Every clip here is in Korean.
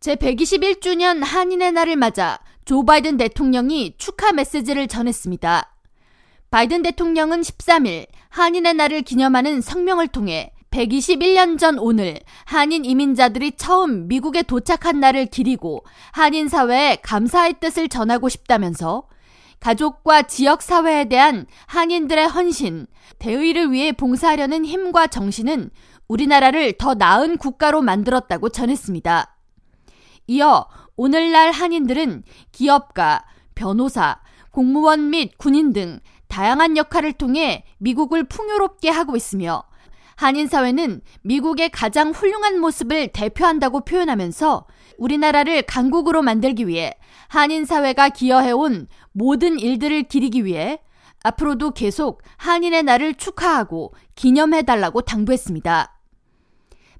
제121주년 한인의 날을 맞아 조 바이든 대통령이 축하 메시지를 전했습니다. 바이든 대통령은 13일 한인의 날을 기념하는 성명을 통해 121년 전 오늘 한인 이민자들이 처음 미국에 도착한 날을 기리고 한인 사회에 감사의 뜻을 전하고 싶다면서 가족과 지역 사회에 대한 한인들의 헌신, 대의를 위해 봉사하려는 힘과 정신은 우리나라를 더 나은 국가로 만들었다고 전했습니다. 이어 오늘날 한인들은 기업가, 변호사, 공무원 및 군인 등 다양한 역할을 통해 미국을 풍요롭게 하고 있으며 한인 사회는 미국의 가장 훌륭한 모습을 대표한다고 표현하면서 우리나라를 강국으로 만들기 위해 한인 사회가 기여해온 모든 일들을 기리기 위해 앞으로도 계속 한인의 날을 축하하고 기념해달라고 당부했습니다.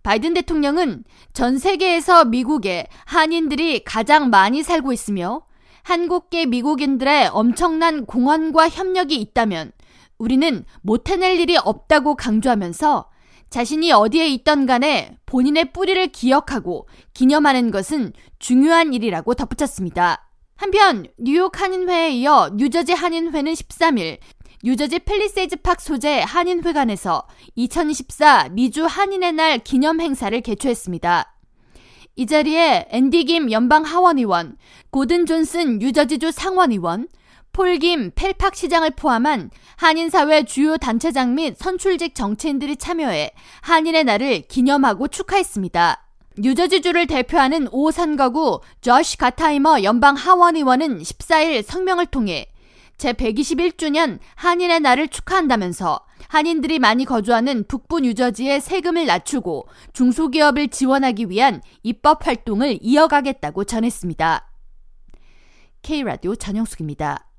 바이든 대통령은 전 세계에서 미국에 한인들이 가장 많이 살고 있으며 한국계 미국인들의 엄청난 공헌과 협력이 있다면 우리는 못 해낼 일이 없다고 강조하면서 자신이 어디에 있던 간에 본인의 뿌리를 기억하고 기념하는 것은 중요한 일이라고 덧붙였습니다. 한편 뉴욕 한인회에 이어 뉴저지 한인회는 13일 뉴저지 펠리세이즈 팍 소재 한인회관에서 2024 미주 한인의 날 기념 행사를 개최했습니다. 이 자리에 앤디 김 연방 하원의원, 고든 존슨 뉴저지주 상원의원, 폴김 펠팍 시장을 포함한 한인사회 주요 단체장 및 선출직 정치인들이 참여해 한인의 날을 기념하고 축하했습니다. 뉴저지주를 대표하는 오 선거구 저시 가타이머 연방 하원의원은 14일 성명을 통해 제121주년 한인의 날을 축하한다면서 한인들이 많이 거주하는 북부 뉴저지의 세금을 낮추고 중소기업을 지원하기 위한 입법 활동을 이어가겠다고 전했습니다. K라디오 전영숙입니다.